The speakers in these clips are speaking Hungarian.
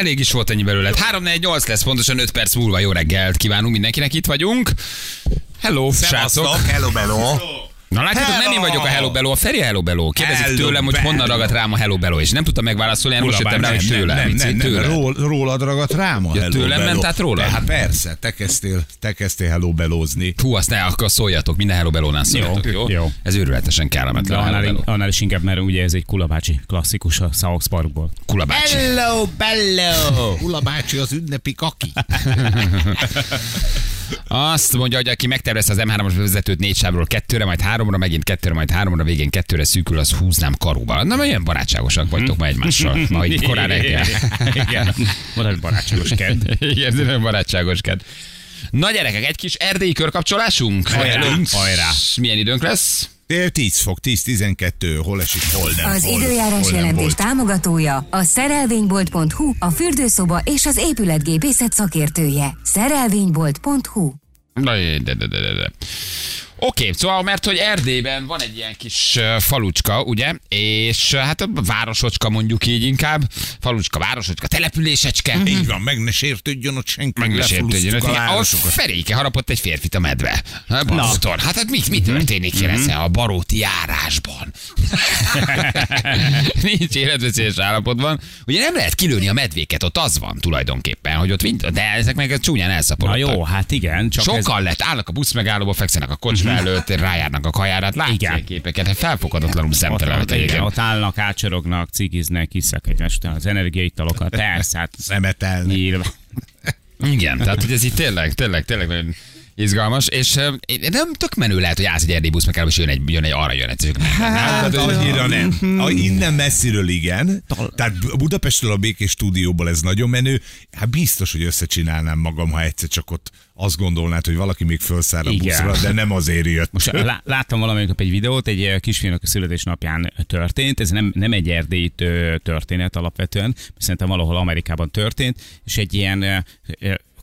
elég is volt ennyi belőle. 3 4 8 lesz, pontosan 5 perc múlva. Jó reggelt kívánunk mindenkinek, itt vagyunk. Hello, srácok. Hello, bello. Na látjátok, nem én Hello! vagyok a Hello Bello, a Feri a Hello Bello. Kérdezik Hello tőlem, hogy honnan ragadt rám a Hello Bello, és nem tudtam megválaszolni, én most jöttem rá, hogy tőle. nem, nem, nem, tőle. Ról, rólad ragadt rám a Ja, hello tőlem bello. ment át rólad? Hát persze, te kezdtél, te kezdtél hello belózni. Hú, azt ne, akkor szóljatok, minden Hello Bello-nál szóljatok, jó? Jó, jó. Ez őrületesen De kellemetlen Hello annál, annál is inkább, mert ugye ez egy kulabácsi klasszikus a South Parkból. Kula bácsi. Hello bello. Ula bácsi az ünnepi kaki. Azt mondja, hogy aki megtervezte az M3-as vezetőt négy sávról kettőre, majd háromra, megint kettőre, majd háromra, végén kettőre szűkül, az húznám karóval. Na, olyan barátságosak vagytok ma egymással, ma így korán reggel. Igen, van egy barátságos kedd. Igen, ez nagyon barátságos ked. Na gyerekek, egy kis erdélyi körkapcsolásunk? Hajrá, hajrá. Milyen időnk lesz? Dél 10 fok, 10-12, hol esik, hol nem. Az hol, időjárás hol jelentés volt. támogatója a szerelvénybolt.hu, a fürdőszoba és az épületgépészet szakértője. Szerelvénybolt.hu Na, de, de, de, de, de. Oké, szóval, mert hogy Erdélyben van egy ilyen kis falucska, ugye, és hát a városocska mondjuk így inkább, falucska, városocska, településecske, Így van, meg ne sértődjön ott senki. meg ne sértődjön. Igen, Ahhoz. Feréke harapott egy férfit a medve. Na, Basztor, hát, hát mi, mi történik mm a baróti járásban? Nincs életveszélyes állapotban. Ugye nem lehet kilőni a medvéket, ott az van tulajdonképpen, hogy ott mind, de ezek meg csúnyán Na elszaporodtak. jó, hát igen, csak ez, Mhm. Sokan lett, állnak a busz megállóba, fekszenek a kocsma előtt, rájárnak a kajára, hát látsz Igen. képeket, hát felfogadatlanul ott, szemtelenek ott, ott állnak, ácsorognak, cigiznek, hiszek egymást után az energiaitalokat. Persze, hát Szemetelnek. nyilván. Igen, tehát hogy ez itt tényleg, tényleg, tényleg nagyon izgalmas, és uh, nem tök menő lehet, hogy állsz egy erdélyi busz megállóba, és jön egy, jön egy arra jön egy. Hát annyira nem. A, innen messziről igen. Tehát Budapestről a Békés stúdióból ez nagyon menő. Hát biztos, hogy összecsinálnám magam, ha egyszer csak ott azt gondolnád, hogy valaki még felszáll a Igen. buszra, de nem azért jött. Most lá- láttam valamelyik egy videót, egy kisfiúnak a születésnapján történt, ez nem, nem egy erdélyi történet alapvetően, szerintem valahol Amerikában történt, és egy ilyen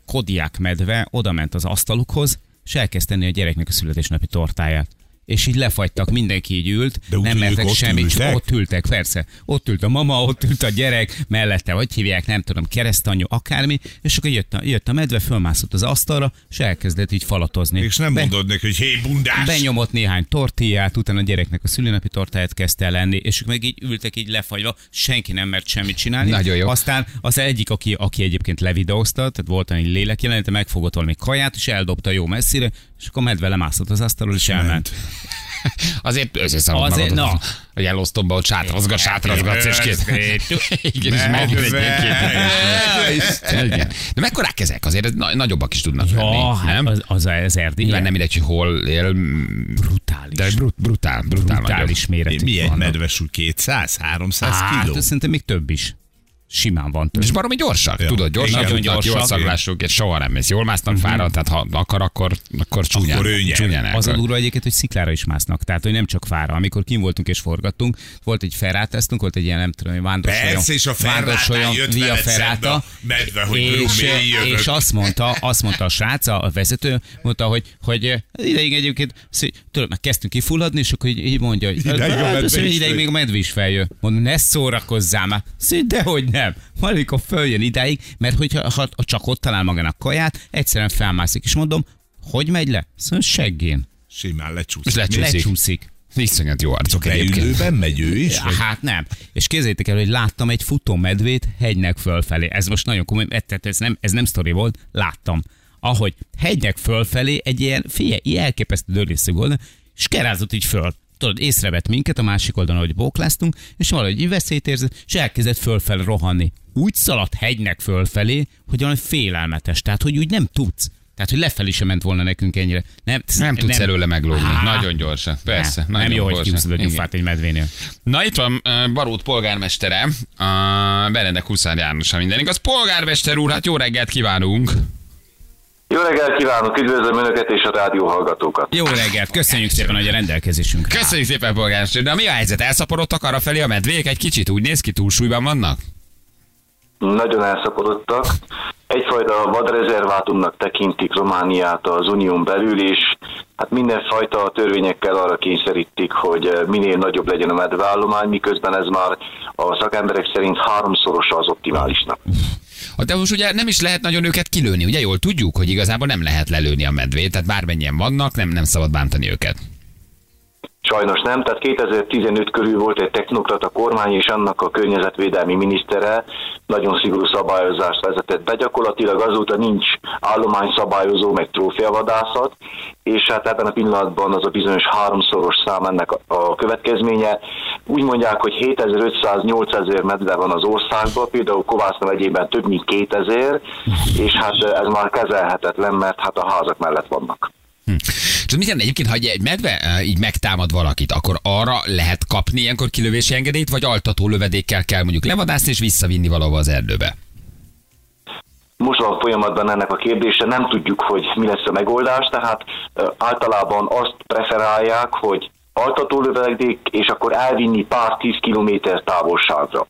kodiák medve oda ment az asztalukhoz, és elkezdte a gyereknek a születésnapi tortáját. És így lefagytak, mindenki így ült, De úgy, nem mertek ott semmit, csak ültek? ott ültek, persze. Ott ült a mama, ott ült a gyerek, mellette, hogy hívják, nem tudom, keresztanyú, akármi, és akkor jött a, jött a medve, fölmászott az asztalra, és elkezdett így falatozni. És nem Be- mondod neki, hogy hé, bundás! Benyomott néhány tortillát, utána a gyereknek a szülinapi tortáját kezdte el lenni, és ők meg így ültek így lefagyva, senki nem mert semmit csinálni. Nagyon jó. Aztán az egyik, aki, aki egyébként levideózta, tehát volt egy lélekjelenete, megfogott valami kaját, és eldobta jó messzire, és akkor medve lemászott az asztalról, és elment. Azért összeszarod Azért, magadot, na. hogy elosztom be, hogy sátrazgat, sátrazgatsz, és kész. Igen, és Igen. De mekkorák ezek? Azért nagyobbak is tudnak lenni, Ja, hát nem? az, az, az erdély. Nyilván nem mindegy, hogy hol él, brutális. de brut, brutál, brutál, brutális méretű Mi egy vannak. medvesül 200, 300 Hát, kiló? szerintem még több is. Simán van több. És baromi gyorsak, Ja. tudod, gyorsak, Igen, nagyon gyorsak. gyorsak, jól szaglások, és soha nem mész. Jól másznak fára, tehát ha akar, akkor, akkor csúnyán. Akkor ő csúnyán Az a durva egyébként, hogy sziklára is másznak. Tehát, hogy nem csak fára. Amikor kim voltunk és forgattunk, volt egy ferrátesztünk, volt egy ilyen, nem tudom, vándorsolyon. Persze, és a ferrátán jött via veled szembe ferrata. a medve, hogy és, és azt mondta, azt mondta a srác, a vezető, mondta, hogy, hogy eh, ideig egyébként, szí- tudod, meg kezdtünk kifulladni, és akkor így, így mondja, hogy Ideig a hát, medve ideig még a medve is feljön. Mondom, ne szórakozzál már. Szí, dehogy nem. Majd amikor följön idáig, mert hogyha ha csak ott talál magának kaját, egyszerűen felmászik. És mondom, hogy megy le? Szóval seggén. Simán lecsúszik. lecsúszik. Lecsúszik. Iszonyat jó arcok egyébként. Megy ő is? Ja, hát nem. És képzeljétek el, hogy láttam egy futó medvét hegynek fölfelé. Ez most nagyon komoly, ez- tehát ez nem, ez nem sztori volt, láttam. Ahogy hegynek fölfelé egy ilyen, figyelj, ilyen elképesztő dörrésző volt, és kerázott így föl. Tudod, észrevett minket a másik oldalon, hogy bókláztunk, és valahogy veszélyt érzett, és elkezdett fölfel rohanni. Úgy szaladt hegynek fölfelé, hogy valami félelmetes, tehát hogy úgy nem tudsz. Tehát, hogy lefelé sem ment volna nekünk ennyire. Nem, Nem tudsz előle meglógni. Nagyon gyorsan. Persze. nem, nagyon nem jó, hogy gyorsan. kiúszod a gyufát egy medvénél. Na itt van Barót polgármestere, uh, Benedek Huszár János, ha minden igaz. Polgármester úr, hát jó reggelt kívánunk! Jó reggelt kívánok, üdvözlöm Önöket és a rádió hallgatókat. Jó reggelt, köszönjük szépen, hogy a rendelkezésünkre. áll. Köszönjük szépen, polgármester. De mi a helyzet? Elszaporodtak arra felé a medvék? Egy kicsit úgy néz ki, túlsúlyban vannak? Nagyon elszaporodtak. Egyfajta vadrezervátumnak tekintik Romániát az unión belül, és hát mindenfajta törvényekkel arra kényszerítik, hogy eh, minél nagyobb legyen a medveállomány, miközben ez már a szakemberek szerint háromszorosa az optimálisnak. De most ugye nem is lehet nagyon őket kilőni, ugye jól tudjuk, hogy igazából nem lehet lelőni a medvét, tehát bármennyien vannak, nem, nem szabad bántani őket. Sajnos nem, tehát 2015 körül volt egy technokrata kormány, és annak a környezetvédelmi minisztere nagyon szigorú szabályozást vezetett be. Gyakorlatilag azóta nincs állományszabályozó, meg trófeavadászat, és hát ebben a pillanatban az a bizonyos háromszoros szám ennek a következménye. Úgy mondják, hogy 7500-8000 medve van az országban, például Kovász megyében több mint 2000, és hát ez már kezelhetetlen, mert hát a házak mellett vannak. Hm. És mit egyébként, ha egy medve eh, így megtámad valakit, akkor arra lehet kapni ilyenkor kilövési engedélyt, vagy altató lövedékkel kell mondjuk levadászni és visszavinni valahova az erdőbe? Most van folyamatban ennek a kérdése, nem tudjuk, hogy mi lesz a megoldás, tehát általában azt preferálják, hogy altató lövedék, és akkor elvinni pár tíz kilométer távolságra.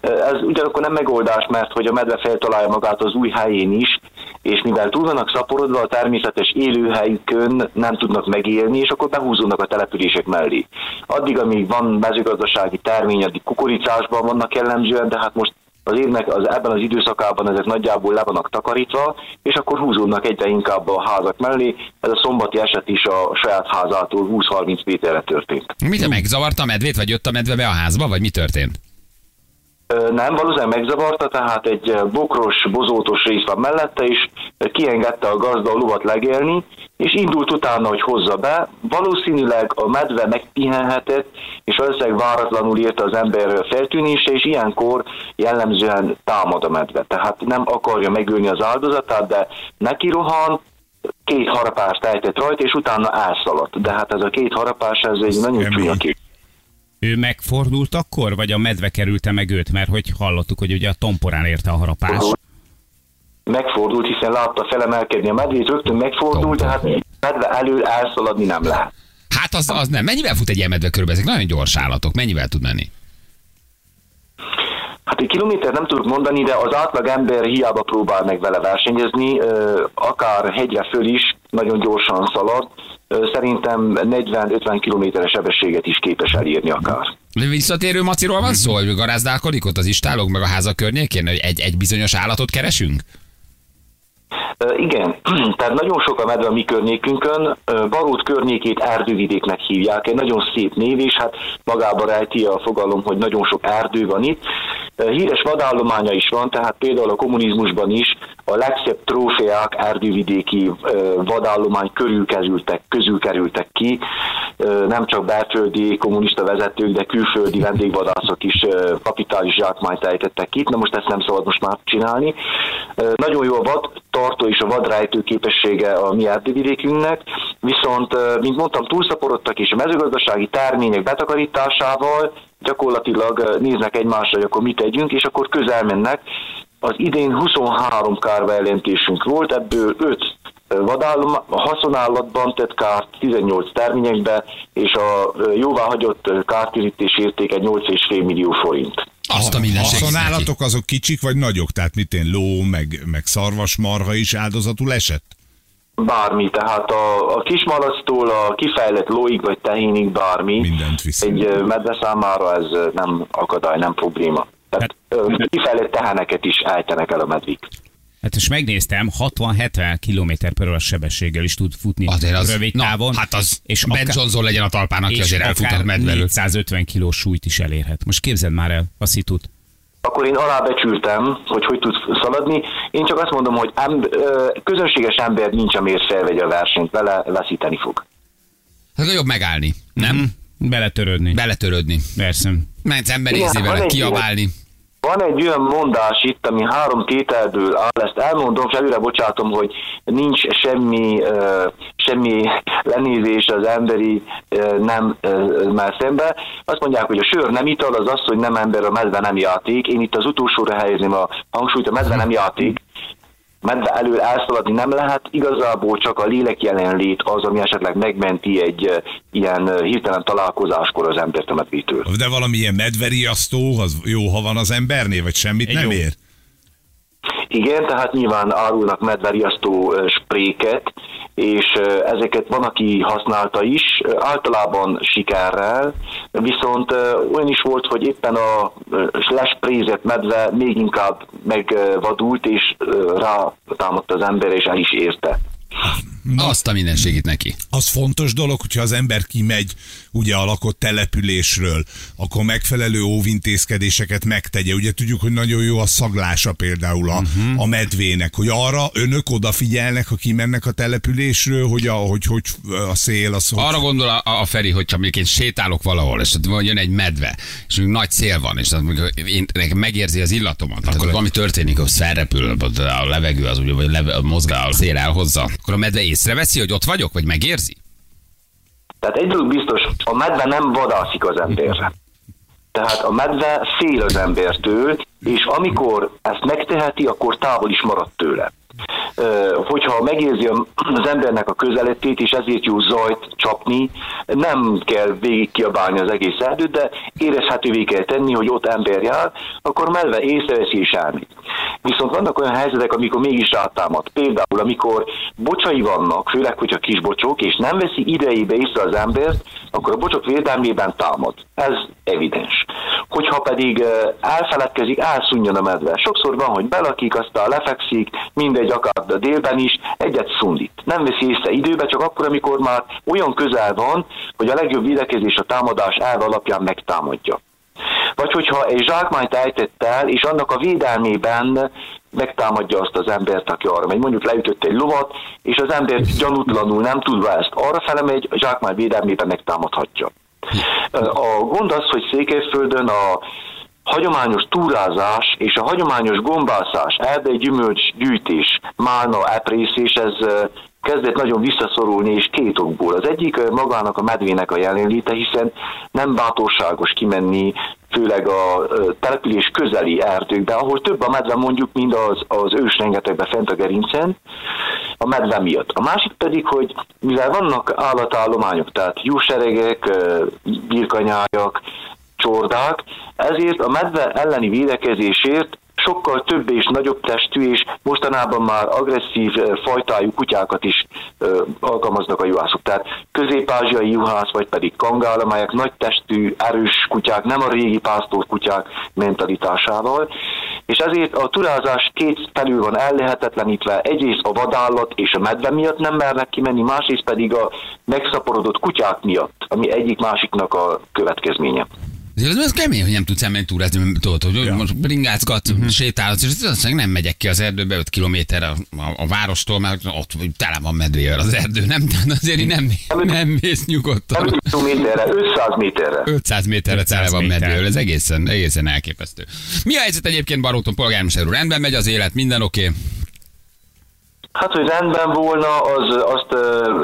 Ez ugyanakkor nem megoldás, mert hogy a medve feltalálja magát az új helyén is, és mivel túl vannak szaporodva, a természetes élőhelyükön nem tudnak megélni, és akkor behúzódnak a települések mellé. Addig, amíg van mezőgazdasági termény, addig kukoricásban vannak jellemzően, de hát most az évnek az, ebben az időszakában ezek nagyjából le vannak takarítva, és akkor húzódnak egyre inkább a házak mellé. Ez a szombati eset is a saját házától 20-30 méterre történt. Mit, megzavarta a medvét, vagy jött a medve be a házba, vagy mi történt? Nem, valószínűleg megzavarta, tehát egy bokros, bozótos rész van mellette, és kiengedte a gazda a lovat legélni, és indult utána, hogy hozza be. Valószínűleg a medve megpihenhetett, és valószínűleg váratlanul írta az ember feltűnése, és ilyenkor jellemzően támad a medve. Tehát nem akarja megölni az áldozatát, de neki rohan, két harapást ejtett rajta, és utána elszaladt. De hát ez a két harapás, ez egy nagyon csúnya kép. Ő megfordult akkor, vagy a medve kerülte meg őt? Mert hogy hallottuk, hogy ugye a tomporán érte a harapás. Megfordult, hiszen látta felemelkedni a medvét, rögtön megfordult, tehát medve elől elszaladni nem lehet. Hát az, az nem. Mennyivel fut egy ilyen medve körbe? Ezek nagyon gyors állatok. Mennyivel tud menni? Hát egy kilométer nem tudok mondani, de az átlag ember hiába próbál meg vele versenyezni, akár hegyre föl is nagyon gyorsan szalad, szerintem 40-50 kilométeres sebességet is képes elírni akár. Visszatérő maciról van szó, hogy garázdálkodik ott az istálók meg a házak környékén, hogy egy, egy bizonyos állatot keresünk? Igen, tehát nagyon sok a medve a mi környékünkön, Barót környékét erdővidéknek hívják, egy nagyon szép név, és hát magába rejti a fogalom, hogy nagyon sok erdő van itt. Híres vadállománya is van, tehát például a kommunizmusban is a legszebb trófeák erdővidéki vadállomány körül kerültek, közül kerültek ki, nem csak belföldi kommunista vezetők, de külföldi vendégvadászok is kapitális zsákmányt ejtettek ki. Na most ezt nem szabad most már csinálni. Nagyon jó a vad tartó és a vadrájtő képessége a mi erdővidékünknek, viszont, mint mondtam, túlszaporodtak és a mezőgazdasági termények betakarításával gyakorlatilag néznek egymásra, hogy akkor mit tegyünk, és akkor közel mennek. Az idén 23 kárva jelentésünk volt, ebből 5 vadállom, haszonállatban tett kárt 18 terményekbe, és a jóváhagyott kártérítés értéke 8,5 millió forint. Azt a minden Haszonállatok azok kicsik vagy nagyok? Tehát mit én ló, meg, meg szarvasmarha is áldozatul esett? Bármi, tehát a, a kismalactól a kifejlett lóig vagy tehénig bármi. Mindent viszont. Egy medve számára ez nem akadály, nem probléma. Tehát hát, kifejlett teheneket is ejtenek el a medvik. Hát most megnéztem, 60-70 km per óra sebességgel is tud futni azért az, rövid távon. Na, hát az, és Ben akár, Johnson legyen a talpán, aki azért elfut a medvelő. 450 kilós súlyt is elérhet. Most képzeld már el a szitut. Akkor én alábecsültem, hogy hogy tud szaladni. Én csak azt mondom, hogy em, közönséges ember nincs, amiért felvegye a versenyt, vele veszíteni fog. Hát jobb megállni, nem? Mm-hmm. Beletörődni. Beletörődni. Persze. Mensz emberézni vele, kiabálni. Van egy olyan mondás itt, ami három tételből áll, ezt elmondom, és előre bocsátom, hogy nincs semmi, semmi lenézés az emberi nem uh, már szembe. Azt mondják, hogy a sör nem ital, az az, hogy nem ember, a medve nem játék. Én itt az utolsóra helyezném a hangsúlyt, a medve nem játék, medve elől elszaladni nem lehet, igazából csak a lélek jelenlét az, ami esetleg megmenti egy ilyen hirtelen találkozáskor az embert a medvétől. De valami ilyen medveriasztó, az jó, ha van az embernél, vagy semmit egy nem jó. ér? Igen, tehát nyilván árulnak medveriasztó spréket, és ezeket van, aki használta is, általában sikerrel, viszont olyan is volt, hogy éppen a lesprézett medve még inkább megvadult, és ö, rátámadt az ember, és el is érte. Azt a minden segít neki. Az fontos dolog, hogyha az ember kimegy ugye a lakott településről, akkor megfelelő óvintézkedéseket megtegye. Ugye tudjuk, hogy nagyon jó a szaglása például a, uh-huh. a medvének, hogy arra önök odafigyelnek, ha kimennek a településről, hogy a, hogy, hogy a szél az... Hogy... Arra gondol a, a Feri, hogyha mondjuk én sétálok valahol, és jön egy medve, és mondjuk nagy szél van, és az, mondjuk én, nekem megérzi az illatomat, akkor valami történik, hogy felrepül a levegő, az ugye, vagy leve, mozgál, a szél elhozza, akkor a medve észreveszi, hogy ott vagyok, vagy megérzi? Tehát egy dolog biztos, a medve nem vadászik az emberre. Tehát a medve fél az embertől, és amikor ezt megteheti, akkor távol is marad tőle. Hogyha megérzi az embernek a közeletét, és ezért jó zajt csapni, nem kell végig kiabálni az egész erdőt, de érezhetővé kell tenni, hogy ott ember jár, akkor a medve észreveszi és elmegy. Viszont vannak olyan helyzetek, amikor mégis rátámad. Például, amikor bocsai vannak, főleg, hogyha kis bocsok, és nem veszi idejébe észre az embert, akkor a bocsok védelmében támad. Ez evidens. Hogyha pedig elfeledkezik, elszunjon a medve. Sokszor van, hogy belakik, aztán lefekszik, mindegy, akár a délben is, egyet szundít. Nem veszi észre időbe, csak akkor, amikor már olyan közel van, hogy a legjobb védekezés a támadás elve alapján megtámadja. Vagy hogyha egy zsákmányt ejtett el, és annak a védelmében megtámadja azt az embert, aki arra megy. Mondjuk leütött egy lovat, és az ember gyanútlanul nem tudva ezt arra fele megy, a zsákmány védelmében megtámadhatja. A gond az, hogy Székelyföldön a hagyományos túrázás és a hagyományos gombászás, erdei gyümölcs gyűjtés, málna, eprészés, ez kezdett nagyon visszaszorulni, és két okból. Az egyik magának a medvének a jelenléte, hiszen nem bátorságos kimenni, főleg a település közeli erdőkbe, ahol több a medve mondjuk, mint az, az ős rengetegbe fent a gerincen, a medve miatt. A másik pedig, hogy mivel vannak állatállományok, tehát jóseregek, birkanyájak, csordák, ezért a medve elleni védekezésért sokkal több és nagyobb testű, és mostanában már agresszív eh, fajtájú kutyákat is ö, alkalmaznak a juhászok. Tehát közép-ázsiai juhász, vagy pedig kangál, amelyek nagy testű, erős kutyák, nem a régi pásztor kutyák mentalitásával. És ezért a turázás két felül van ellehetetlenítve, egyrészt a vadállat és a medve miatt nem mernek kimenni, másrészt pedig a megszaporodott kutyák miatt, ami egyik másiknak a következménye. Ez, ez kemény, hogy nem tudsz elmenni túrázni, mert tudod, hogy ja. most bringázgat, uh-huh. sétálsz, és azt mondja, nem megyek ki az erdőbe 5 kilométerre a, a, a, várostól, mert ott tele van medvével az erdő, nem? Azért nem, nem mész nyugodtan. Nem 5 méterre, 500 méterre. 500 méterre 500 tele van medvével, ez egészen, egészen elképesztő. Mi a helyzet egyébként Baróton polgármester úr? Rendben megy az élet, minden oké? Okay. Hát, hogy rendben volna, az, azt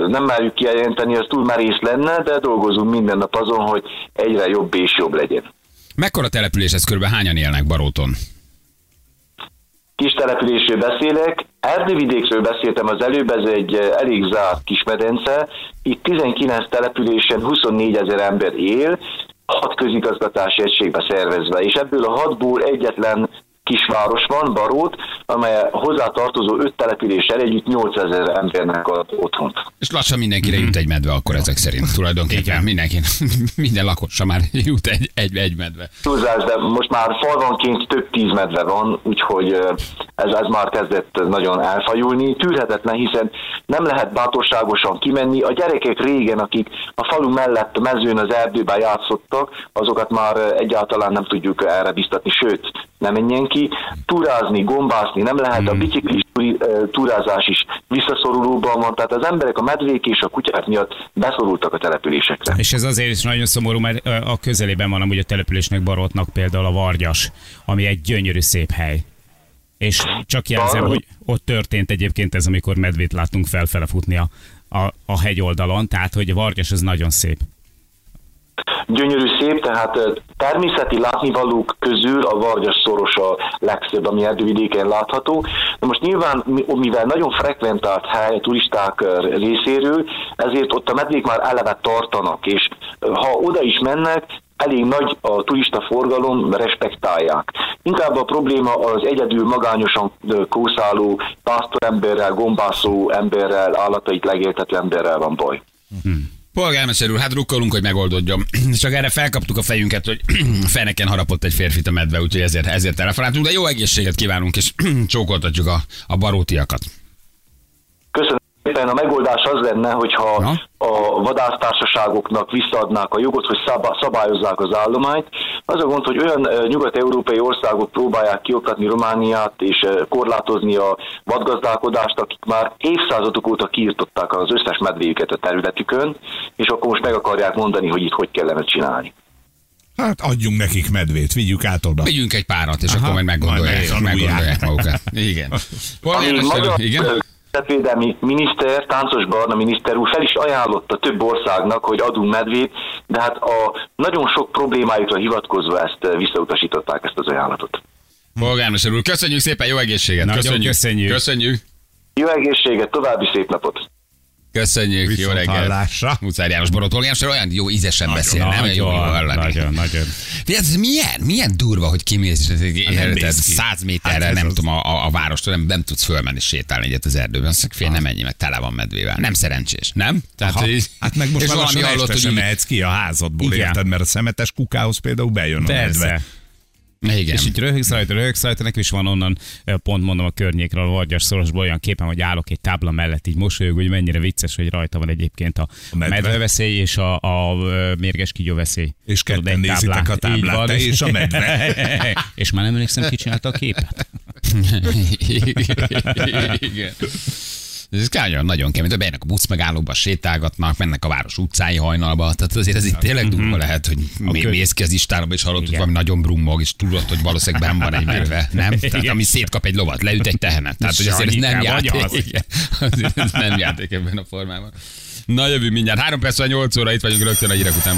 nem merjük kijelenteni, az túl merész lenne, de dolgozunk minden nap azon, hogy egyre jobb és jobb legyen. Mekkora település ez körülbelül hányan élnek Baróton? Kis településről beszélek, Erdővidékről beszéltem az előbb, ez egy elég zárt kismedence. Itt 19 településen 24 ezer ember él, hat közigazgatási egységbe szervezve, és ebből a hatból egyetlen kisváros van, Barót, amely hozzá tartozó öt településsel együtt 8000 embernek ad otthont. És lassan mindenkire jut egy medve akkor ezek szerint. Tulajdonképpen mindenki, minden lakosa már jut egy, egy, egy medve. Túlzás, de most már falvanként több tíz medve van, úgyhogy ez, ez már kezdett nagyon elfajulni. Tűrhetetlen, hiszen nem lehet bátorságosan kimenni. A gyerekek régen, akik a falu mellett a mezőn az erdőben játszottak, azokat már egyáltalán nem tudjuk erre biztatni, sőt, nem menjen ki. Túrázni, gombászni nem lehet, a biciklis túri- ö, túrázás is visszaszorulóban van, tehát az emberek a medvék és a kutyák miatt beszorultak a településekre. És ez azért is nagyon szomorú, mert a közelében van amúgy a településnek Barotnak például a Vargyas, ami egy gyönyörű szép hely. És csak jelzem, hogy ott történt egyébként ez, amikor medvét láttunk felfele futni a, a, a hegyoldalon, tehát hogy a Vargyas ez nagyon szép. Gyönyörű szép, tehát természeti látnivalók közül a Vargyas szoros a legszebb, ami erdővidéken látható. De most nyilván, mi- mivel nagyon frekventált hely a turisták részéről, ezért ott a medvék már eleve tartanak, és ha oda is mennek, elég nagy a turista forgalom, respektálják. Inkább a probléma az egyedül magányosan kószáló pásztoremberrel, gombászó emberrel, állatait legéltető emberrel van baj. Polgármester úr, hát rukkolunk, hogy megoldódjon. Csak erre felkaptuk a fejünket, hogy feneken harapott egy férfit a medve, úgyhogy ezért, ezért telefonáltunk, de jó egészséget kívánunk, és csókoltatjuk a, a barótiakat. Köszönöm szépen. A megoldás az lenne, hogyha Na? a vadásztársaságoknak visszaadnák a jogot, hogy szabá- szabályozzák az állományt. Az a gond, hogy olyan nyugat-európai országok próbálják kioktatni Romániát és korlátozni a vadgazdálkodást, akik már évszázadok óta kiirtották az összes medvéjüket a területükön, és akkor most meg akarják mondani, hogy itt hogy kellene csinálni. Hát adjunk nekik medvét, vigyük át oda. Vigyünk egy párat, és Aha, akkor majd meggondolják, majd meggondolják magukat. Igen. Magyar igen? Területvédelmi miniszter, Táncos Barna miniszter úr fel is ajánlotta több országnak, hogy adunk medvét, de hát a nagyon sok problémájukra hivatkozva ezt ö, visszautasították ezt az ajánlatot. Polgármester úr, köszönjük szépen, jó egészséget. Nagyon köszönjük. köszönjük. Köszönjük. Jó egészséget, további szép napot! Köszönjük, jó Viszont reggelt. hallásra. Muszáj János Borot polgármester olyan jó ízesen beszél, nem? Jó, jó Nagyon, hallani. nagyon, nagyon. De ez milyen, milyen durva, hogy kimész, érted, száz méterre, Hát nem az- tudom, a, a, várostól nem, nem tudsz fölmenni sétálni egyet az erdőben. Azt mondja, fél, nem ennyi, meg tele van medvével. Nem szerencsés, nem? Tehát, Aha. hogy- Hát meg most és már valami hallott, hogy így- mehetsz ki a házadból, Igen. érted? Mert a szemetes kukához például bejön a medve. Igen. És így röhögsz rajta, röhögsz rajta, nekem is van onnan, ö, pont mondom a környékről, a Vargyas szorosból olyan képen, hogy állok egy tábla mellett, így mosolyog, hogy mennyire vicces, hogy rajta van egyébként a, A medve. medveveszély és a, a, ö, mérges kígyóveszély. És Tudod, ketten egy nézitek a táblát, van. te és a medve. és már nem emlékszem, ki csinálta a képet. Igen. Ez kár, nagyon kemény. Bejönnek a busz megállóba, sétálgatnak, mennek a város utcái hajnalba. Tehát azért ez itt tényleg durva lehet, hogy kö- mész ki az istálóba, és hallod, hogy valami nagyon brummog, és tudod, hogy valószínűleg benn van egy medve. Nem? Tehát ami szétkap egy lovat, leüt egy tehenet. Tehát, hogy azért ez nem játék. vagy ez nem játék ebben a formában. Na jövő mindjárt. Három perc, 8 óra, itt vagyunk rögtön a hírek után.